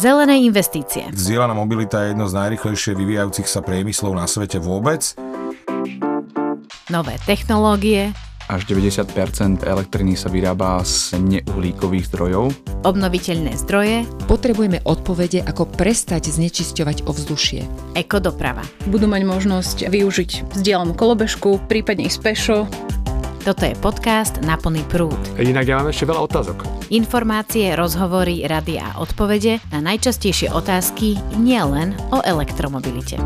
Zelené investície. Zdieľaná mobilita je jedno z najrychlejšie vyvíjajúcich sa priemyslov na svete vôbec. Nové technológie. Až 90% elektriny sa vyrába z neuhlíkových zdrojov. Obnoviteľné zdroje. Potrebujeme odpovede, ako prestať znečisťovať ovzdušie. Ekodoprava. Budú mať možnosť využiť vzdielanú kolobežku, prípadne ísť pešo. Toto je podcast Na plný prúd. Inak ja mám ešte veľa otázok. Informácie, rozhovory, rady a odpovede na najčastejšie otázky nielen o elektromobilite.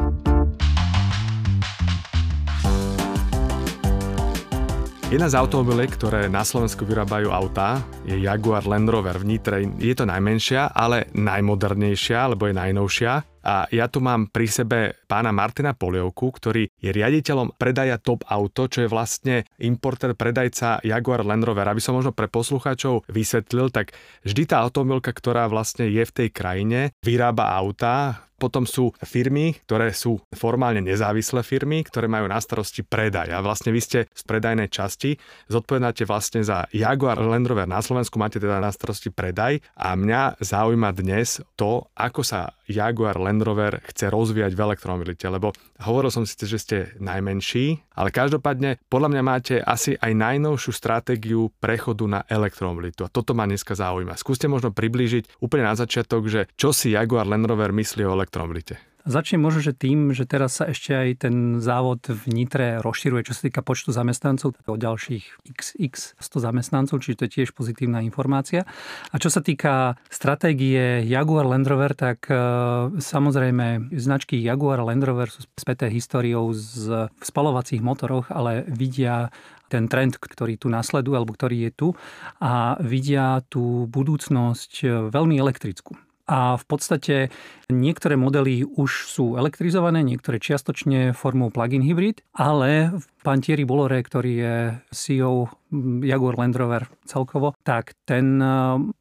Jedna z automobiliek, ktoré na Slovensku vyrábajú autá, je Jaguar Land Rover v Nitre. Je to najmenšia, ale najmodernejšia, lebo je najnovšia. A ja tu mám pri sebe pána Martina Polievku, ktorý je riaditeľom predaja Top Auto, čo je vlastne importer, predajca Jaguar Land Rover. Aby som možno pre poslucháčov vysvetlil, tak vždy tá automobilka, ktorá vlastne je v tej krajine, vyrába autá, potom sú firmy, ktoré sú formálne nezávislé firmy, ktoré majú na starosti predaj. A vlastne vy ste z predajnej časti, zodpovedáte vlastne za Jaguar Land Rover na Slovensku, máte teda na starosti predaj a mňa zaujíma dnes to, ako sa Jaguar Land Rover chce rozvíjať v elektromobilite, lebo hovoril som si, že ste najmenší, ale každopádne podľa mňa máte asi aj najnovšiu stratégiu prechodu na elektromobilitu a toto ma dneska zaujíma. Skúste možno priblížiť úplne na začiatok, že čo si Jaguar Land Rover myslí o elektromobilite. Začnem možno, že tým, že teraz sa ešte aj ten závod v Nitre rozširuje, čo sa týka počtu zamestnancov, o ďalších XX 100 zamestnancov, čiže to je tiež pozitívna informácia. A čo sa týka stratégie Jaguar Land Rover, tak e, samozrejme značky Jaguar Land Rover sú späté históriou z, spalovacích motoroch, ale vidia ten trend, ktorý tu nasleduje, alebo ktorý je tu a vidia tú budúcnosť e, veľmi elektrickú. A v podstate niektoré modely už sú elektrizované, niektoré čiastočne formou plug-in hybrid, ale pán Thierry Bolloré, ktorý je CEO Jaguar Land Rover celkovo, tak ten eh,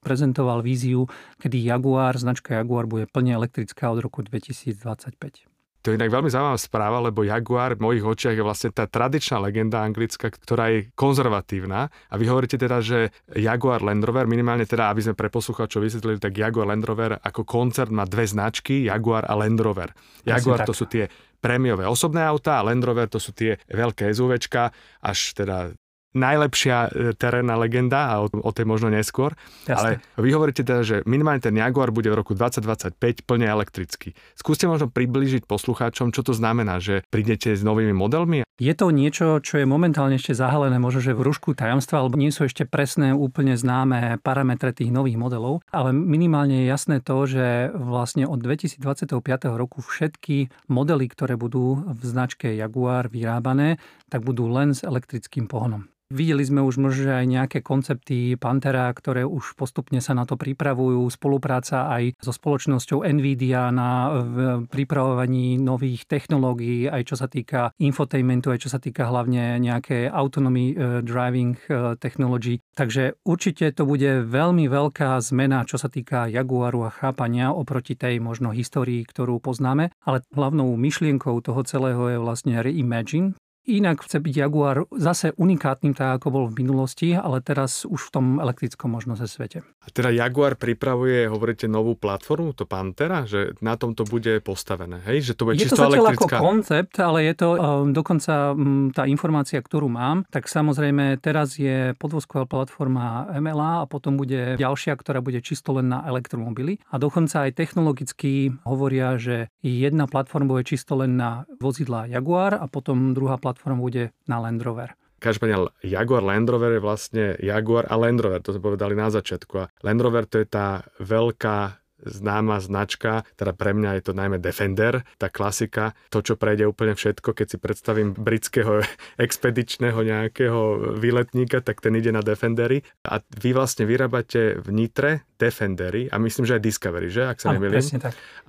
prezentoval víziu, kedy Jaguar, značka Jaguar bude plne elektrická od roku 2025. To je inak veľmi zaujímavá správa, lebo Jaguar v mojich očiach je vlastne tá tradičná legenda anglická, ktorá je konzervatívna. A vy hovoríte teda, že Jaguar Land Rover, minimálne teda, aby sme pre poslucháčov vysvetlili, tak Jaguar Land Rover ako koncert má dve značky, Jaguar a Land Rover. Jaguar to sú tie prémiové osobné autá a Land Rover to sú tie veľké SUVčka, až teda najlepšia e, terénna legenda a o, o tej možno neskôr. Jasne. Ale vy hovoríte teda, že minimálne ten Jaguar bude v roku 2025 plne elektrický. Skúste možno približiť poslucháčom, čo to znamená, že prídete s novými modelmi? Je to niečo, čo je momentálne ešte zahalené možno, že v rúšku tajomstva, alebo nie sú ešte presné, úplne známe parametre tých nových modelov, ale minimálne je jasné to, že vlastne od 2025 roku všetky modely, ktoré budú v značke Jaguar vyrábané, tak budú len s elektrickým pohonom. Videli sme už možno aj nejaké koncepty Pantera, ktoré už postupne sa na to pripravujú. Spolupráca aj so spoločnosťou Nvidia na pripravovaní nových technológií, aj čo sa týka infotainmentu, aj čo sa týka hlavne nejaké autonomy e, driving e, technology. Takže určite to bude veľmi veľká zmena, čo sa týka Jaguaru a chápania oproti tej možno histórii, ktorú poznáme. Ale hlavnou myšlienkou toho celého je vlastne reimagine, Inak chce byť Jaguar zase unikátnym, tak ako bol v minulosti, ale teraz už v tom elektrickom možno ze svete. A teda Jaguar pripravuje, hovoríte, novú platformu, to Pantera, že na tom to bude postavené, hej? Že to bude je čisto to elektrická... ako koncept, ale je to um, dokonca um, tá informácia, ktorú mám, tak samozrejme teraz je podvozková platforma MLA a potom bude ďalšia, ktorá bude čisto len na elektromobily. A dokonca aj technologicky hovoria, že jedna platforma bude čisto len na vozidla Jaguar a potom druhá platforma platform bude na Land Rover. Každopádne Jaguar Land Rover je vlastne Jaguar a Land Rover, to sme povedali na začiatku. A Land Rover to je tá veľká známa značka, teda pre mňa je to najmä Defender, tá klasika, to, čo prejde úplne všetko, keď si predstavím britského expedičného nejakého výletníka, tak ten ide na Defendery. A vy vlastne vyrábate v Nitre Defendery a myslím, že aj Discovery, že? Ak sa nemýlim.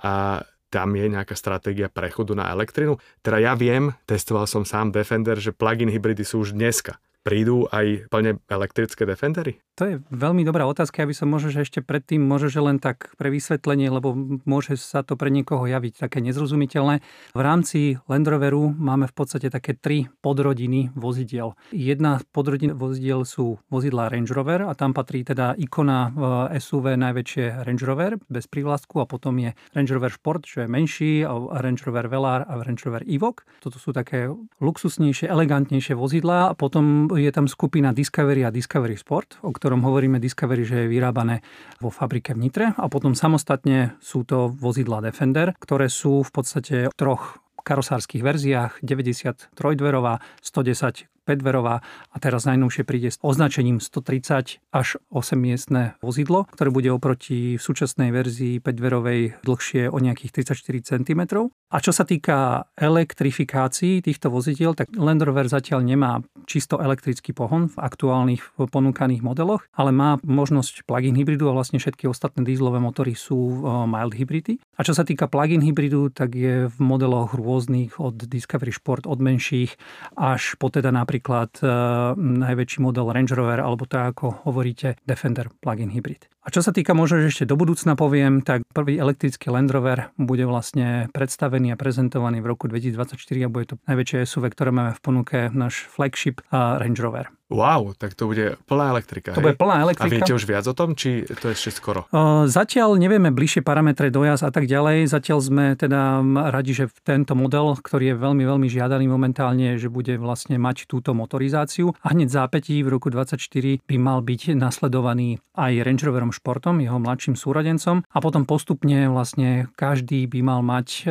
A tam je nejaká stratégia prechodu na elektrinu. Teda ja viem, testoval som sám Defender, že plug-in hybridy sú už dneska. Prídu aj plne elektrické Defendery? To je veľmi dobrá otázka, aby som možno, že ešte predtým, možno, že len tak pre vysvetlenie, lebo môže sa to pre niekoho javiť také nezrozumiteľné. V rámci Land Roveru máme v podstate také tri podrodiny vozidiel. Jedna podrodina vozidiel sú vozidlá Range Rover a tam patrí teda ikona SUV najväčšie Range Rover bez prívlastku a potom je Range Rover Sport, čo je menší, a Range Rover Velar a Range Rover Evoque. Toto sú také luxusnejšie, elegantnejšie vozidlá a potom je tam skupina Discovery a Discovery Sport, o ktorom hovoríme Discovery, že je vyrábané vo fabrike v Nitre. A potom samostatne sú to vozidla Defender, ktoré sú v podstate v troch karosárskych verziách. 93 dverová, 110 5-dverová a teraz najnovšie príde s označením 130 až 8 miestne vozidlo, ktoré bude oproti v súčasnej verzii 5-dverovej dlhšie o nejakých 34 cm. A čo sa týka elektrifikácií týchto vozidiel, tak Land Rover zatiaľ nemá čisto elektrický pohon v aktuálnych ponúkaných modeloch, ale má možnosť plug-in hybridu a vlastne všetky ostatné dízlové motory sú e, mild hybridy. A čo sa týka plug-in hybridu, tak je v modeloch rôznych od Discovery Sport od menších až po teda napríklad napríklad e, najväčší model Range Rover alebo to, ako hovoríte, Defender plug-in hybrid. A čo sa týka možno, že ešte do budúcna poviem, tak prvý elektrický Land Rover bude vlastne predstavený a prezentovaný v roku 2024 a bude to najväčšie SUV, ktoré máme v ponuke, náš flagship Range Rover. Wow, tak to bude plná elektrika. To hej? bude plná elektrika. A viete už viac o tom, či to je ešte skoro? Zatiaľ nevieme bližšie parametre dojazd a tak ďalej. Zatiaľ sme teda radi, že tento model, ktorý je veľmi, veľmi žiadaný momentálne, že bude vlastne mať túto motorizáciu a hneď zápätí v roku 2024 by mal byť nasledovaný aj Range Roverom Športom, jeho mladším súrodencom a potom postupne vlastne každý by mal mať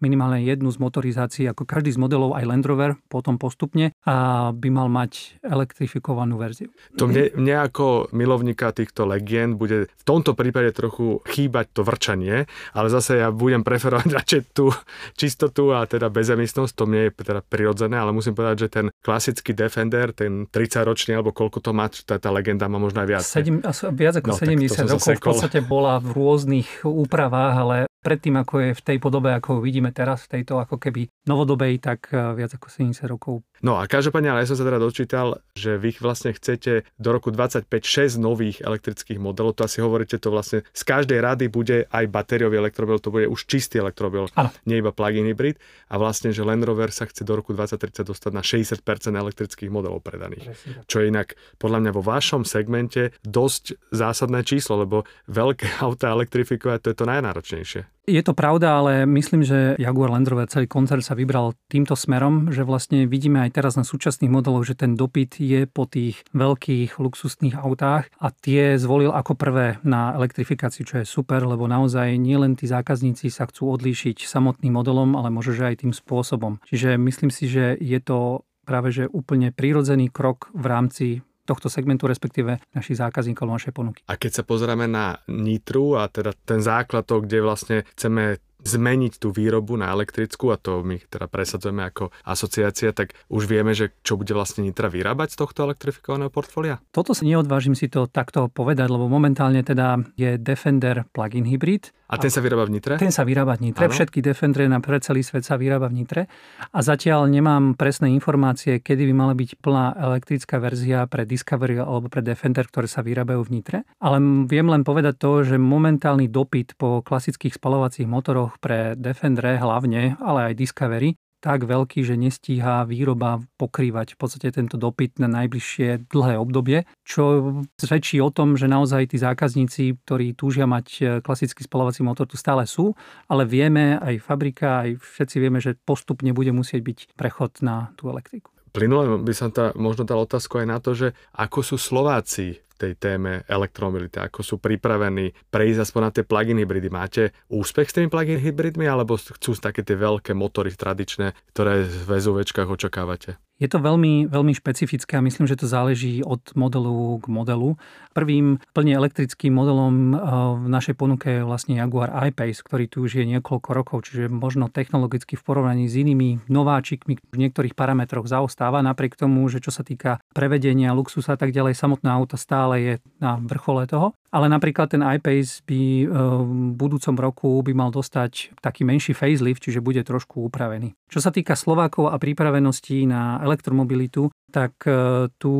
minimálne jednu z motorizácií, ako každý z modelov aj Land Rover potom postupne a by mal mať elektrifikovanú verziu. To mne, mne ako milovníka týchto legend bude v tomto prípade trochu chýbať to vrčanie, ale zase ja budem preferovať radšej tú čistotu a teda bezemistnosť, to mne je teda prirodzené, ale musím povedať, že ten klasický Defender, ten 30-ročný alebo koľko to má, tá, tá legenda má možno aj viac. 7, viac ako no, 70 rokov v podstate bola v rôznych úpravách, ale predtým, ako je v tej podobe, ako vidíme teraz, v tejto ako keby novodobej, tak eh, viac ako 70 rokov. No a každopádne, ale ja som sa teda dočítal, že vy vlastne chcete do roku 25 6 nových elektrických modelov. To asi hovoríte, to vlastne z každej rady bude aj batériový elektromobil, to bude už čistý elektromobil, nie iba plug-in hybrid. A vlastne, že Land Rover sa chce do roku 2030 dostať na 60% elektrických modelov predaných. Čo je inak podľa mňa vo vašom segmente dosť zásadné číslo, lebo veľké auta elektrifikovať to je to najnáročnejšie. Je to pravda, ale myslím, že Jaguar Land Rover celý koncert sa vybral týmto smerom, že vlastne vidíme aj teraz na súčasných modeloch, že ten dopyt je po tých veľkých luxusných autách a tie zvolil ako prvé na elektrifikáciu, čo je super, lebo naozaj nielen tí zákazníci sa chcú odlíšiť samotným modelom, ale možno, že aj tým spôsobom. Čiže myslím si, že je to práve že úplne prírodzený krok v rámci tohto segmentu, respektíve našich zákazníkov, našej ponuky. A keď sa pozrieme na Nitru a teda ten základ to, kde vlastne chceme zmeniť tú výrobu na elektrickú a to my teda presadzujeme ako asociácia, tak už vieme, že čo bude vlastne Nitra vyrábať z tohto elektrifikovaného portfólia? Toto si neodvážim si to takto povedať, lebo momentálne teda je Defender plug-in hybrid. A ten sa vyrába v Nitre? Ten sa vyrába v Nitre. Ano. Všetky Defendere na pre celý svet sa vyrába v Nitre. A zatiaľ nemám presné informácie, kedy by mala byť plná elektrická verzia pre Discovery alebo pre Defender, ktoré sa vyrábajú v Nitre. Ale viem len povedať to, že momentálny dopyt po klasických spalovacích motoroch pre Defendre hlavne, ale aj Discovery, tak veľký, že nestíha výroba pokrývať v podstate tento dopyt na najbližšie dlhé obdobie, čo svedčí o tom, že naozaj tí zákazníci, ktorí túžia mať e, klasický spalovací motor, tu stále sú, ale vieme, aj fabrika, aj všetci vieme, že postupne bude musieť byť prechod na tú elektriku. Plynule by som ta možno dal otázku aj na to, že ako sú Slováci tej téme elektromobility, ako sú pripravení prejsť aspoň na tie plug-in hybridy. Máte úspech s tými plug-in hybridmi, alebo chcú také tie veľké motory tradičné, ktoré v SUVčkách očakávate? Je to veľmi, veľmi špecifické a myslím, že to záleží od modelu k modelu. Prvým plne elektrickým modelom eh, v našej ponuke je vlastne Jaguar I-Pace, ktorý tu už je niekoľko rokov, čiže možno technologicky v porovnaní s inými nováčikmi v niektorých parametroch zaostáva, napriek tomu, že čo sa týka prevedenia, luxusa a tak ďalej, samotné auto stále je na vrchole toho. Ale napríklad ten iPace by eh, v budúcom roku by mal dostať taký menší facelift, čiže bude trošku upravený. Čo sa týka Slovákov a pripravenosti na elektromobilitu, tak e, tu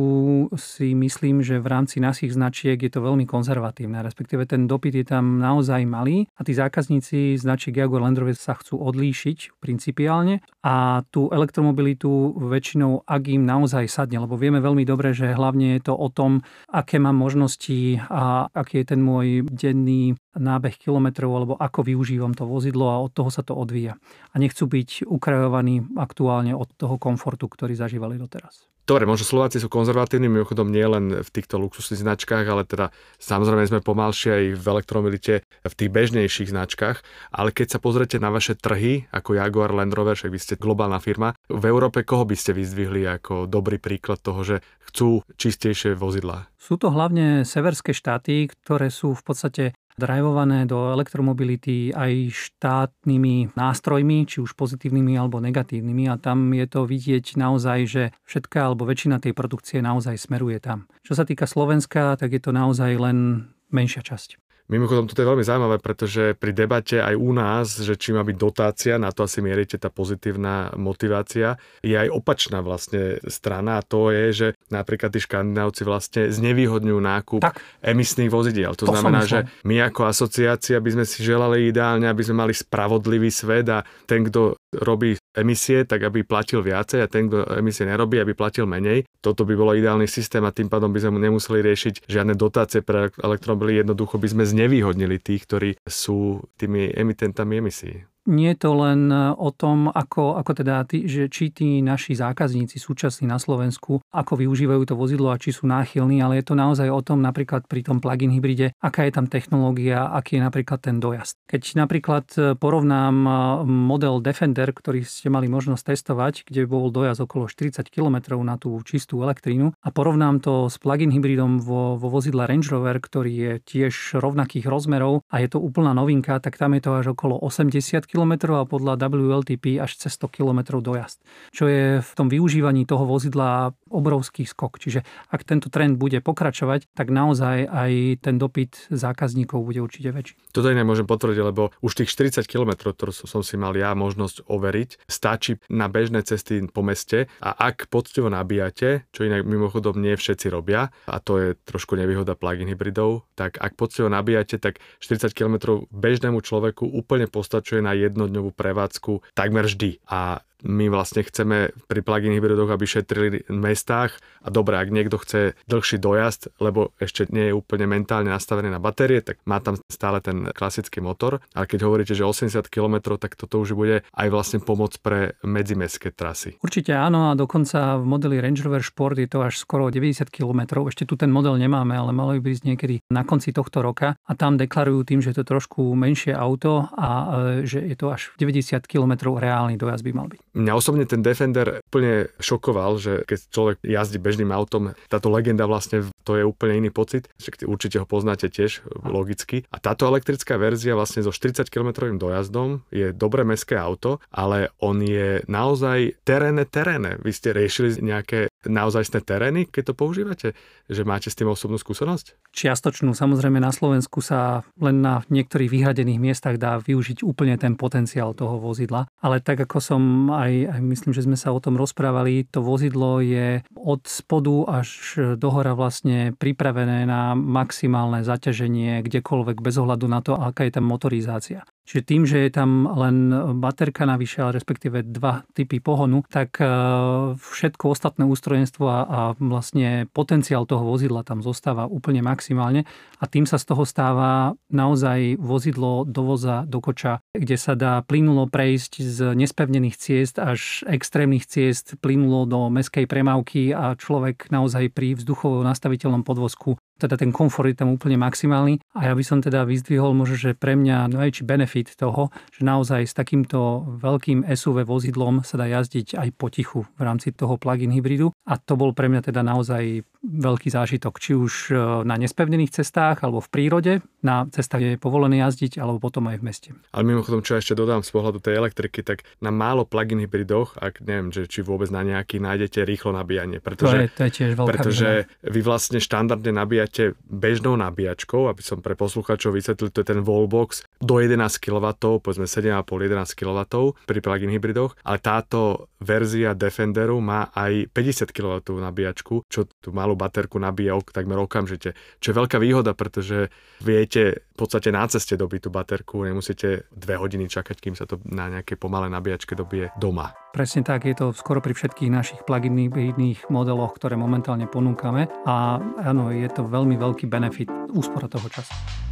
si myslím, že v rámci našich značiek je to veľmi konzervatívne, respektíve ten dopyt je tam naozaj malý a tí zákazníci značiek Jaguar Land Rover sa chcú odlíšiť principiálne a tú elektromobilitu väčšinou, ak im naozaj sadne, lebo vieme veľmi dobre, že hlavne je to o tom, aké mám možnosti a aký je ten môj denný nábeh kilometrov alebo ako využívam to vozidlo a od toho sa to odvíja. A nechcú byť ukrajovaní aktuálne od toho komfortu, ktorý zažívali doteraz. Dobre, možno Slováci sú konzervatívni, mimochodom nie len v týchto luxusných značkách, ale teda samozrejme sme pomalšie aj v elektromobilite v tých bežnejších značkách, ale keď sa pozrete na vaše trhy, ako Jaguar, Land Rover, však vy ste globálna firma, v Európe koho by ste vyzdvihli ako dobrý príklad toho, že chcú čistejšie vozidlá? Sú to hlavne severské štáty, ktoré sú v podstate drivované do elektromobility aj štátnymi nástrojmi, či už pozitívnymi alebo negatívnymi a tam je to vidieť naozaj, že všetká alebo väčšina tej produkcie naozaj smeruje tam. Čo sa týka Slovenska, tak je to naozaj len menšia časť. Mimochodom, toto je veľmi zaujímavé, pretože pri debate aj u nás, že či má byť dotácia, na to asi mierite tá pozitívna motivácia, je aj opačná vlastne strana a to je, že napríklad tí škandinávci vlastne znevýhodňujú nákup tak. emisných vozidiel. To, to znamená, že my ako asociácia by sme si želali ideálne, aby sme mali spravodlivý svet a ten, kto robí emisie, tak aby platil viacej a ten, kto emisie nerobí, aby platil menej. Toto by bolo ideálny systém a tým pádom by sme nemuseli riešiť žiadne dotácie pre elektromobily. Jednoducho by sme znevýhodnili tých, ktorí sú tými emitentami emisí nie je to len e, o tom, ako, ako teda tí, že či tí naši zákazníci súčasní na Slovensku, ako využívajú to vozidlo a či sú náchylní, ale je to naozaj o tom napríklad pri tom plug-in hybride, aká je tam technológia, aký je napríklad ten dojazd. Keď napríklad e, porovnám e, model Defender, ktorý ste mali možnosť testovať, kde bol dojazd okolo 40 km na tú čistú elektrínu a porovnám to s plug-in hybridom vo, vo vozidle Range Rover, ktorý je tiež rovnakých rozmerov a je to úplná novinka, tak tam je to až okolo 80 km km a podľa WLTP až cez 100 km dojazd. Čo je v tom využívaní toho vozidla obrovský skok. Čiže ak tento trend bude pokračovať, tak naozaj aj ten dopyt zákazníkov bude určite väčší. Toto iné môžem potvrdiť, lebo už tých 40 km, ktoré som si mal ja možnosť overiť, stačí na bežné cesty po meste a ak poctivo nabíjate, čo inak mimochodom nie všetci robia, a to je trošku nevýhoda plug-in hybridov, tak ak poctivo nabíjate, tak 40 km bežnému človeku úplne postačuje na jednodňovú prevádzku takmer vždy. A my vlastne chceme pri plug-in hybridoch, aby šetrili v mestách a dobre, ak niekto chce dlhší dojazd, lebo ešte nie je úplne mentálne nastavený na batérie, tak má tam stále ten klasický motor, ale keď hovoríte, že 80 km, tak toto už bude aj vlastne pomoc pre medzimestské trasy. Určite áno a dokonca v modeli Range Rover Sport je to až skoro 90 km. Ešte tu ten model nemáme, ale malo by byť niekedy na konci tohto roka a tam deklarujú tým, že je to trošku menšie auto a e, že je to až 90 km reálny dojazd by mal byť. Mňa osobne ten Defender úplne šokoval, že keď človek jazdí bežným autom, táto legenda vlastne to je úplne iný pocit. Určite ho poznáte tiež logicky. A táto elektrická verzia vlastne so 40 km dojazdom je dobré mestské auto, ale on je naozaj terénne terénne. Vy ste riešili nejaké naozajstné terény, keď to používate? Že máte s tým osobnú skúsenosť? Čiastočnú. Samozrejme na Slovensku sa len na niektorých vyhradených miestach dá využiť úplne ten potenciál toho vozidla. Ale tak ako som aj, aj myslím, že sme sa o tom rozprávali, to vozidlo je od spodu až do hora vlastne pripravené na maximálne zaťaženie kdekoľvek bez ohľadu na to, aká je tam motorizácia. Čiže tým, že je tam len baterka navyše, ale respektíve dva typy pohonu, tak e, všetko ostatné ústrojenstvo a, a vlastne potenciál toho vozidla tam zostáva úplne maximálne. A tým sa z toho stáva naozaj vozidlo do voza, do koča, kde sa dá plynulo prejsť z nespevnených ciest až extrémnych ciest plynulo do meskej premávky a človek naozaj pri vzduchovo nastaviteľnom podvozku teda ten komfort je tam úplne maximálny a ja by som teda vyzdvihol možno, že pre mňa najväčší benefit toho, že naozaj s takýmto veľkým SUV vozidlom sa dá jazdiť aj potichu v rámci toho plug-in hybridu a to bol pre mňa teda naozaj veľký zážitok, či už e, na nespevnených cestách alebo v prírode, na cestách, kde je povolené jazdiť, alebo potom aj v meste. Ale mimochodom, čo ešte dodám z pohľadu tej elektriky, tak na málo plug-in hybridoch, ak neviem, že či vôbec na nejaký nájdete rýchlo nabíjanie. Pretože, to je, to je tiež veľká Pretože vy vlastne štandardne nabíjate bežnou nabíjačkou, aby som pre poslucháčov vysvetlil, to je ten wallbox, do 11 kW, povedzme 7,5-11 kW pri plug-in hybridoch, ale táto verzia Defenderu má aj 50 kW nabíjačku, čo tú malú baterku nabíja ok, takmer okamžite. Čo je veľká výhoda, pretože viete v podstate na ceste dobiť tú baterku, nemusíte dve hodiny čakať, kým sa to na nejakej pomalej nabíjačke dobije doma. Presne tak, je to skoro pri všetkých našich plug-in hybridných modeloch, ktoré momentálne ponúkame a áno, je to veľmi veľký benefit úspora toho času.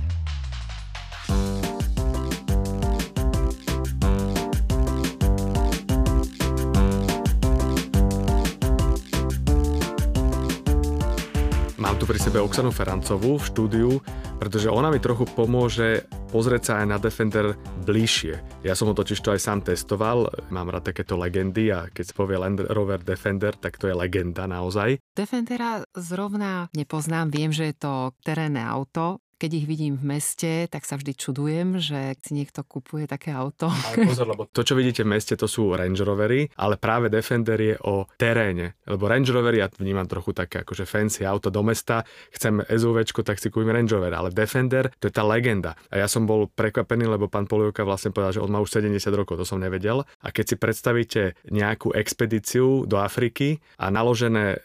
Mám tu pri sebe Oksanu Ferancovú v štúdiu, pretože ona mi trochu pomôže pozrieť sa aj na Defender bližšie. Ja som ho totiž to aj sám testoval, mám rád takéto legendy a keď sa povie Land Rover Defender, tak to je legenda naozaj. Defendera zrovna nepoznám, viem, že je to terénne auto, keď ich vidím v meste, tak sa vždy čudujem, že si niekto kupuje také auto. Ale pozor, lebo to, čo vidíte v meste, to sú Range Rovery, ale práve Defender je o teréne. Lebo Range Rovery ja vnímam trochu také akože fancy auto do mesta, chcem SUV, tak si kúpim Range Rover, ale Defender to je tá legenda. A ja som bol prekvapený, lebo pán Polievka vlastne povedal, že on má už 70 rokov, to som nevedel. A keď si predstavíte nejakú expedíciu do Afriky a naložené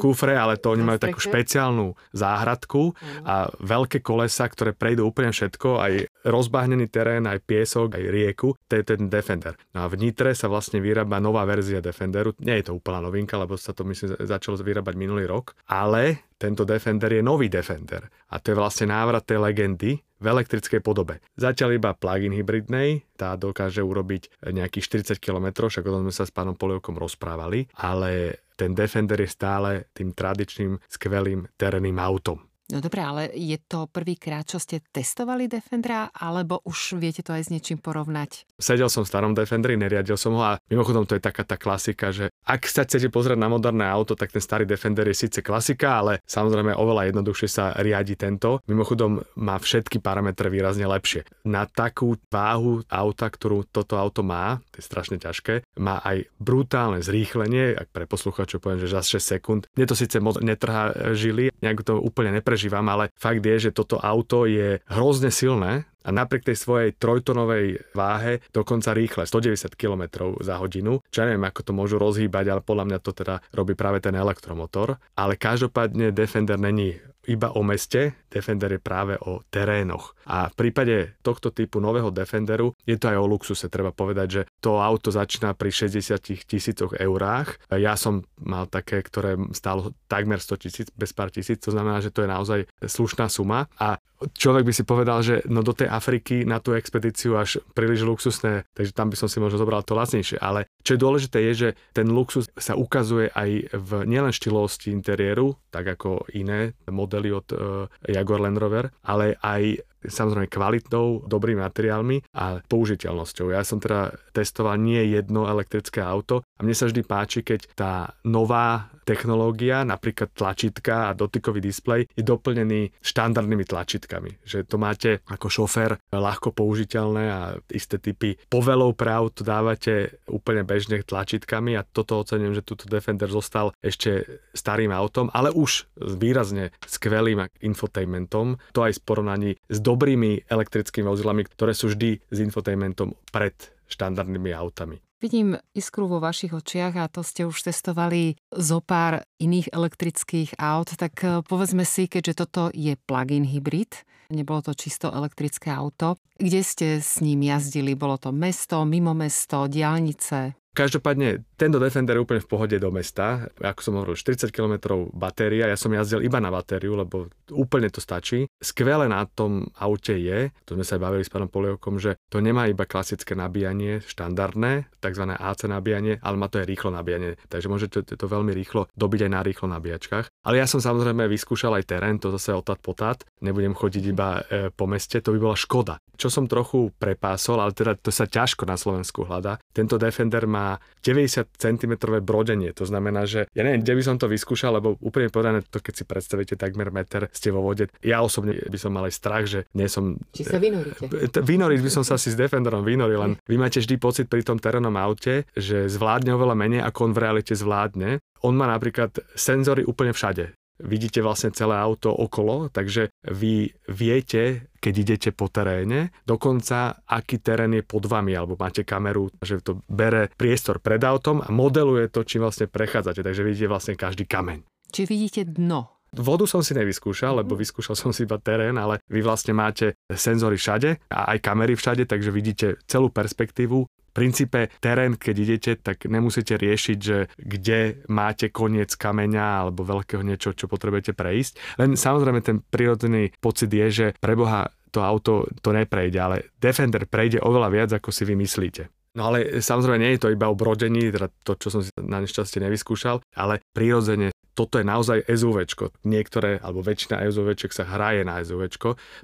kufre, ale to oni majú takú špeciálnu záhradku a veľké kolesa, ktoré prejdú úplne všetko, aj rozbahnený terén, aj piesok, aj rieku, to je ten Defender. No a v Nitre sa vlastne vyrába nová verzia Defenderu. Nie je to úplná novinka, lebo sa to myslím začalo vyrábať minulý rok, ale tento Defender je nový Defender. A to je vlastne návrat tej legendy v elektrickej podobe. Zatiaľ iba plug-in hybridnej, tá dokáže urobiť nejakých 40 km, však o tom sme sa s pánom Polievkom rozprávali, ale ten Defender je stále tým tradičným, skvelým terénnym autom. No dobré, ale je to prvýkrát, čo ste testovali Defendera, alebo už viete to aj s niečím porovnať? Sedel som v starom Defenderi, neriadil som ho a mimochodom to je taká tá klasika, že ak sa chcete pozrieť na moderné auto, tak ten starý Defender je síce klasika, ale samozrejme oveľa jednoduchšie sa riadi tento. Mimochodom má všetky parametre výrazne lepšie. Na takú váhu auta, ktorú toto auto má, to je strašne ťažké, má aj brutálne zrýchlenie, ak pre posluchačov poviem, že za 6 sekúnd. Mne to síce moc netrhá žily, nejak to úplne nepre neprežívam, ale fakt je, že toto auto je hrozne silné a napriek tej svojej trojtonovej váhe dokonca rýchle, 190 km za hodinu. Čo ja neviem, ako to môžu rozhýbať, ale podľa mňa to teda robí práve ten elektromotor. Ale každopádne Defender není iba o meste, Defender je práve o terénoch. A v prípade tohto typu nového Defenderu je to aj o luxuse. Treba povedať, že to auto začína pri 60 tisícoch eurách. Ja som mal také, ktoré stálo takmer 100 tisíc, bez pár tisíc, to znamená, že to je naozaj slušná suma. A človek by si povedal, že no do tej Afriky na tú expedíciu až príliš luxusné, takže tam by som si možno zobral to lacnejšie. Ale čo je dôležité je, že ten luxus sa ukazuje aj v nielen štýlovosti interiéru, tak ako iné modely od uh, Jaguar Land Rover, ale aj samozrejme kvalitnou, dobrými materiálmi a použiteľnosťou. Ja som teda testoval nie jedno elektrické auto a mne sa vždy páči, keď tá nová technológia, napríklad tlačítka a dotykový displej je doplnený štandardnými tlačítkami. Že to máte ako šofér ľahko použiteľné a isté typy povelov pre auto dávate úplne bežne tlačítkami a toto ocením, že túto Defender zostal ešte starým autom, ale už výrazne skvelým infotainmentom. To aj v porovnaní s dobrými elektrickými vozidlami, ktoré sú vždy s infotainmentom pred štandardnými autami. Vidím iskru vo vašich očiach a to ste už testovali zo pár iných elektrických aut, tak eh, povedzme si, keďže toto je plug-in hybrid, nebolo to čisto elektrické auto, kde ste s ním jazdili? Bolo to mesto, mimo mesto, diálnice? Každopádne tento Defender je úplne v pohode do mesta. Ako som hovoril, 40 km batéria, ja som jazdil iba na batériu, lebo úplne to stačí. Skvelé na tom aute je, to sme sa aj bavili s pánom Polievkom, že to nemá iba klasické nabíjanie, štandardné, tzv. AC nabíjanie, ale má to aj rýchlo nabíjanie. Takže môžete to veľmi rýchlo dobiť aj na rýchlo nabíjačkách. Ale ja som samozrejme vyskúšal aj terén, to zase otat potat. Nebudem chodiť iba e, po meste, to by bola škoda. Čo som trochu prepásol, ale teda to sa ťažko na Slovensku hľadá. Tento Defender má 90 cm brodenie. To znamená, že ja neviem, kde by som to vyskúšal, lebo úplne povedané, to keď si predstavíte takmer meter, ste vo vode. Ja osobne by som mal aj strach, že nie som... Či sa vynoríte? Vynoriť by som sa si s Defenderom vynoril, len vy máte vždy pocit pri tom terénnom aute, že zvládne oveľa menej, ako on v realite zvládne. On má napríklad senzory úplne všade vidíte vlastne celé auto okolo, takže vy viete, keď idete po teréne, dokonca aký terén je pod vami, alebo máte kameru, že to bere priestor pred autom a modeluje to, čím vlastne prechádzate, takže vidíte vlastne každý kameň. Či vidíte dno? Vodu som si nevyskúšal, lebo vyskúšal som si iba terén, ale vy vlastne máte senzory všade a aj kamery všade, takže vidíte celú perspektívu princípe terén, keď idete, tak nemusíte riešiť, že kde máte koniec kameňa alebo veľkého niečo, čo potrebujete prejsť. Len samozrejme ten prirodzený pocit je, že preboha to auto to neprejde, ale Defender prejde oveľa viac, ako si vy myslíte. No ale samozrejme nie je to iba o brodení, teda to, čo som si na nešťastie nevyskúšal, ale prirodzene toto je naozaj SUV. Niektoré, alebo väčšina SUV sa hraje na SUV.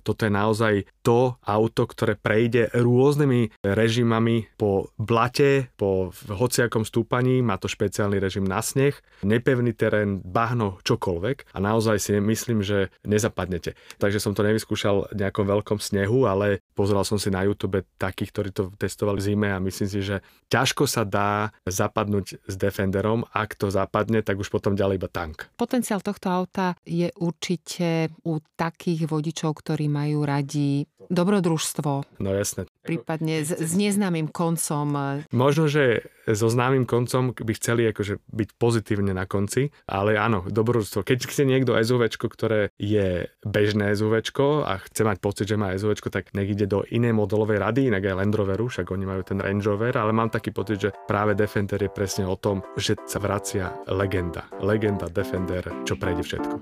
Toto je naozaj to auto, ktoré prejde rôznymi režimami po blate, po hociakom stúpaní, má to špeciálny režim na sneh, nepevný terén, bahno, čokoľvek a naozaj si myslím, že nezapadnete. Takže som to nevyskúšal v nejakom veľkom snehu, ale pozeral som si na YouTube takých, ktorí to testovali v zime a myslím si, že ťažko sa dá zapadnúť s Defenderom. Ak to zapadne, tak už potom ďalej iba tank. Potenciál tohto auta je určite u takých vodičov, ktorí majú radi dobrodružstvo. No jasné. Prípadne s, s neznámym koncom. Možno, že so známym koncom by chceli akože byť pozitívne na konci, ale áno, dobrodružstvo. Keď chce niekto SUV, ktoré je bežné SUV a chce mať pocit, že má SUV, tak nech ide do inej modelovej rady, inak aj Land Roveru, však oni majú ten Range Rover, ale mám taký pocit, že práve Defender je presne o tom, že sa vracia legenda. Legenda Defender, čo prejde všetko.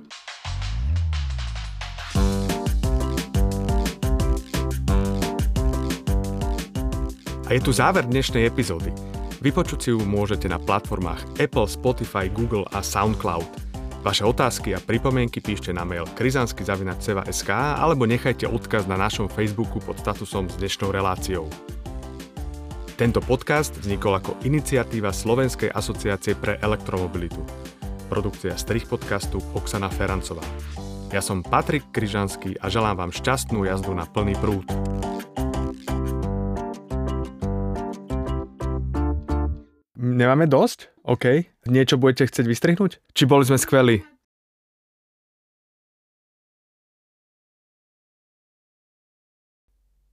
A je tu záver dnešnej epizódy. Vypočuť si ju môžete na platformách Apple, Spotify, Google a SoundCloud. Vaše otázky a pripomienky píšte na mail krizansky.sk alebo nechajte odkaz na našom Facebooku pod statusom s dnešnou reláciou. Tento podcast vznikol ako iniciatíva Slovenskej asociácie pre elektromobilitu. Produkcia strich podcastu Oksana Ferancová. Ja som Patrik Kryžanský a želám vám šťastnú jazdu na plný prúd. Nemáme dosť? OK. Niečo budete chcieť vystrihnúť? Či boli sme skvelí?